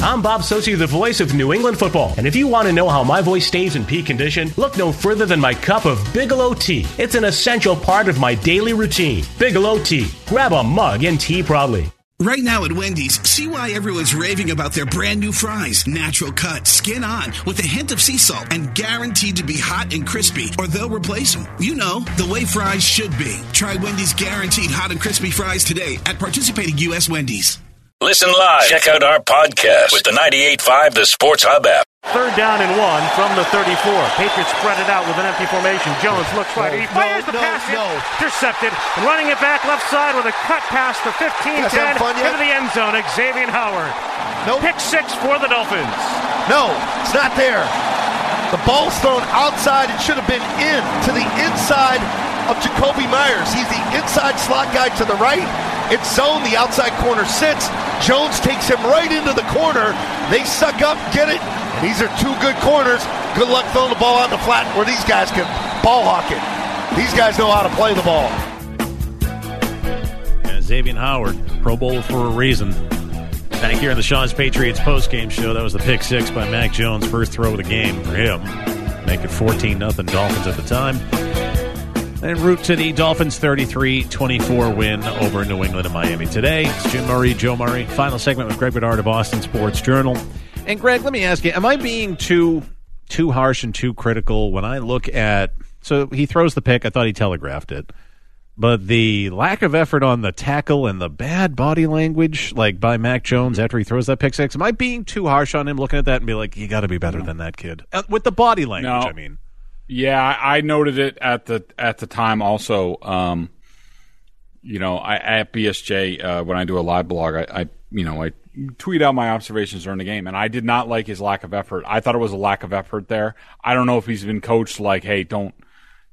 Speaker 7: I'm Bob Socci, the voice of New England football. And if you want to know how my voice stays in peak condition, look no further than my cup of Bigelow tea. It's an essential part of my daily routine. Bigelow tea. Grab a mug and tea proudly.
Speaker 35: Right now at Wendy's, see why everyone's raving about their brand new fries. Natural cut, skin on, with a hint of sea salt, and guaranteed to be hot and crispy, or they'll replace them. You know, the way fries should be. Try Wendy's guaranteed hot and crispy fries today at participating U.S. Wendy's.
Speaker 27: Listen live. Check out our podcast with the 98.5 The Sports Hub app.
Speaker 36: Third down and one from the 34. Patriots spread it out with an empty formation. Jones looks right. He fires the pass. Intercepted. Running it back left side with a cut pass to 15
Speaker 37: Guys
Speaker 36: 10
Speaker 37: having fun yet?
Speaker 36: into the end zone. Xavier Howard.
Speaker 37: Nope.
Speaker 36: Pick six for the Dolphins.
Speaker 37: No, it's not there.
Speaker 38: The ball's thrown outside. It should have been in to the inside of Jakobi Meyers. He's the inside slot guy to the right. It's zone. The outside corner sits. Jones takes him right into the corner. They suck up, get it. And these are two good corners. Good luck throwing the ball out in the flat where these guys can ball hawk it. These guys know how to play the ball.
Speaker 4: Yeah, Xavier Howard, Pro Bowl for a reason. Back here in the Shaw's Patriots postgame show, that was the pick six by Mac Jones, first throw of the game for him. Make it 14 nothing Dolphins at the time. En route to the Dolphins 33 24 win over New England and Miami today. It's Jim Murray, Joe Murray. Final segment with Greg Bedard of Boston Sports Journal. And Greg, let me ask you, am I being too too harsh and too critical when I look at so he throws the pick, I thought he telegraphed it. But the lack of effort on the tackle and the bad body language, like by Mac Jones after he throws that pick six, am I being too harsh on him looking at that and be like, you got to be better than that kid? Uh, with the body language,
Speaker 5: No.
Speaker 4: I mean.
Speaker 5: Yeah, I noted it at the at the time. Also, um, you know, I at BSJ uh, when I do a live blog, I, I you know I tweet out my observations during the game, and I did not like his lack of effort. I thought it was a lack of effort there. I don't know if he's been coached like, hey, don't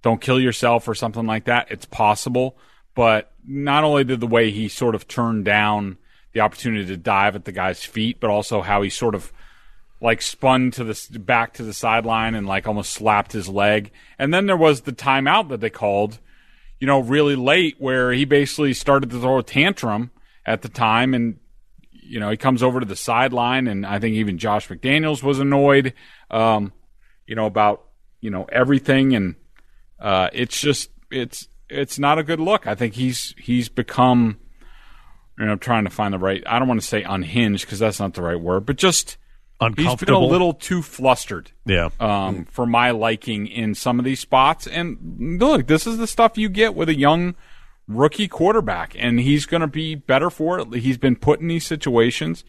Speaker 5: don't kill yourself or something like that. It's possible, but not only did the way he sort of turned down the opportunity to dive at the guy's feet, but also how he sort of like spun to the back to the sideline and like almost slapped his leg. And then there was the timeout that they called, you know, really late where he basically started to throw a tantrum at the time and you know, he comes over to the sideline and I think even Josh McDaniels was annoyed um, you know, about, you know, everything and uh, it's just it's it's not a good look. I think he's he's become you know trying to find the right. I don't want to say unhinged because that's not the right word, but just he's been a little too flustered.
Speaker 4: Yeah.
Speaker 5: Um, for my liking in some of these spots, and look, this is the stuff you get with a young rookie quarterback, and he's going to be better for it. He's been put in these situations.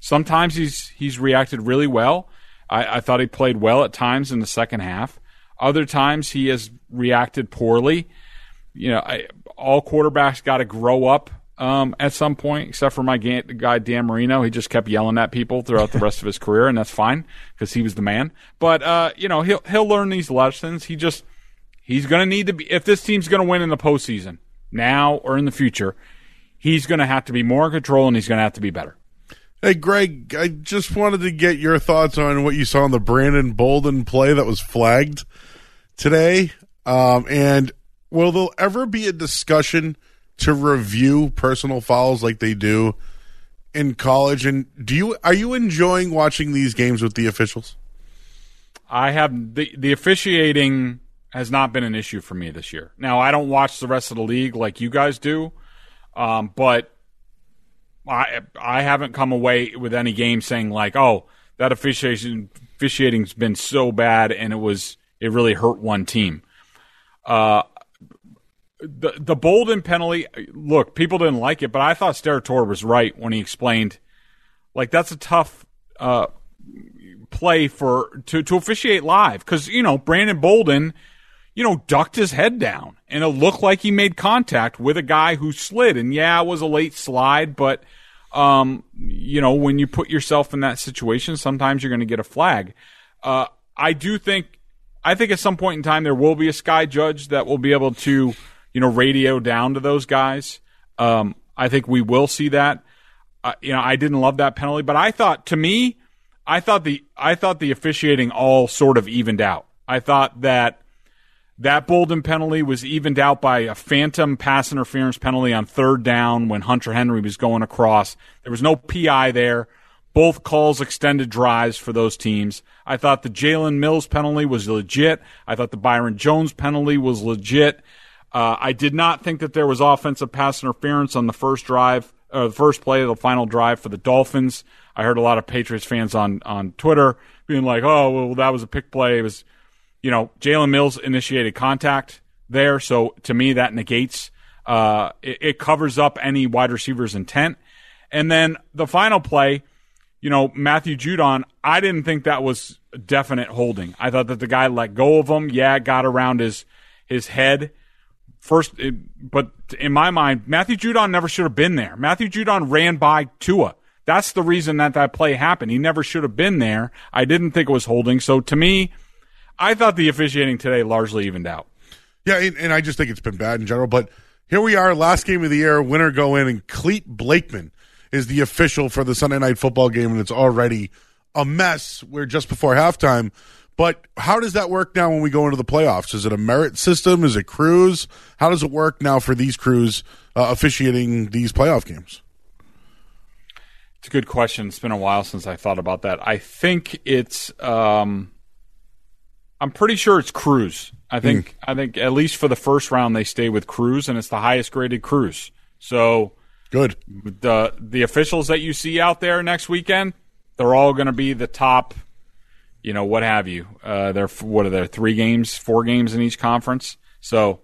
Speaker 5: Sometimes he's he's reacted really well. I, I thought he played well at times in the second half. Other times he has reacted poorly. You know, I, all quarterbacks got to grow up um, at some point, except for my ga- guy Dan Marino. He just kept yelling at people throughout the rest of his career, and that's fine because he was the man. But uh, you know, he'll he'll learn these lessons. He just he's going to need to be if this team's going to win in the postseason now or in the future. He's going to have to be more in control, and he's going to have to be better.
Speaker 3: Hey, Greg, I just wanted to get your thoughts on what you saw in the Brandon Bolden play that was flagged today. Um, and will there ever be a discussion to review personal fouls like they do in college? And do you are you enjoying watching these games with the officials?
Speaker 5: I have the the officiating has not been an issue for me this year. Now I don't watch the rest of the league like you guys do, um, but I I haven't come away with any game saying like, oh, that officiation officiating's been so bad and it was it really hurt one team. Uh, the the Bolden penalty. Look, people didn't like it, but I thought Steratore was right when he explained, like that's a tough uh, play for to to officiate live because you know Brandon Bolden, you know, ducked his head down and it looked like he made contact with a guy who slid. And yeah, it was a late slide, but um, you know, when you put yourself in that situation, sometimes you're going to get a flag. Uh, I do think, I think at some point in time there will be a sky judge that will be able to, you know, radio down to those guys. Um, I think we will see that. Uh, you know, I didn't love that penalty, but I thought, to me, I thought the I thought the officiating all sort of evened out. I thought that that Bolden penalty was evened out by a phantom pass interference penalty on third down when Hunter Henry was going across. There was no PI there. Both calls extended drives for those teams. I thought the Jalen Mills penalty was legit. I thought the Byron Jones penalty was legit. Uh, I did not think that there was offensive pass interference on the first drive, uh, the first play of the final drive for the Dolphins. I heard a lot of Patriots fans on on Twitter being like, "Oh, well, that was a pick play." It was, you know, Jalen Mills initiated contact there, so to me that negates. Uh, it, it covers up any wide receiver's intent. And then the final play, you know, Matthew Judon, I didn't think that was definite holding. I thought that the guy let go of him. Yeah, got around his his head first, it, but in my mind, Matthew Judon never should have been there. Matthew Judon ran by Tua. That's the reason that that play happened. He never should have been there. I didn't think it was holding. So to me, I thought the officiating today largely evened out.
Speaker 3: Yeah, and, and I just think it's been bad in general. But here we are, last game of the year, winner go in, and Clete Blakeman is the official for the Sunday night football game, and it's already a mess. We're just before halftime. But how does that work now when we go into the playoffs? Is it a merit system? Is it crews? How does it work now for these crews uh, officiating these playoff games?
Speaker 5: It's a good question. It's been a while since I thought about that. I think it's. Um, I'm pretty sure it's crews. I think. I think at least for the first round they stay with crews, and it's the highest graded crews. So
Speaker 3: good.
Speaker 5: The the officials that you see out there next weekend, they're all going to be the top. You know what have you? Uh, they're what are there? Three games, four games in each conference. So,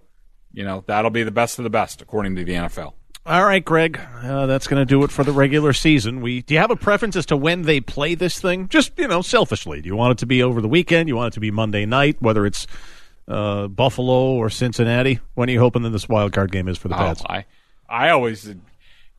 Speaker 5: you know that'll be the best of the best according to the NFL.
Speaker 4: All right, Greg. Uh, that's going to do it for the regular season. We do you have a preference as to when they play this thing? Just you know, selfishly, do you want it to be over the weekend? You want it to be Monday night? Whether it's uh, Buffalo or Cincinnati? When are you hoping that this wild card game is for the
Speaker 5: Oh,
Speaker 4: Pats?
Speaker 5: I I always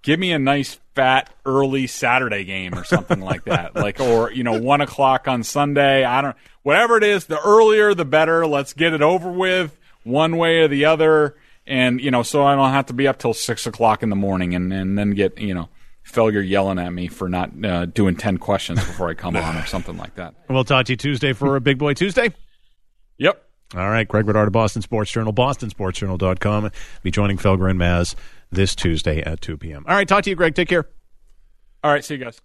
Speaker 5: give me a nice fat early Saturday game or something like that, like or you know one o'clock on Sunday. I don't whatever it is. The earlier the better. Let's get it over with one way or the other, and you know so I don't have to be up till six o'clock in the morning and and then get you know. Felger yelling at me for not uh, doing 10 questions before I come on or something like that.
Speaker 4: We'll talk to you Tuesday for a Big Boy Tuesday.
Speaker 5: Yep.
Speaker 4: All right, Greg Bedard of Boston Sports Journal, bostonsportsjournal.com. Be joining Felger and Maz this Tuesday at 2 p.m. All right, talk to you, Greg. Take care.
Speaker 5: All right, see you guys.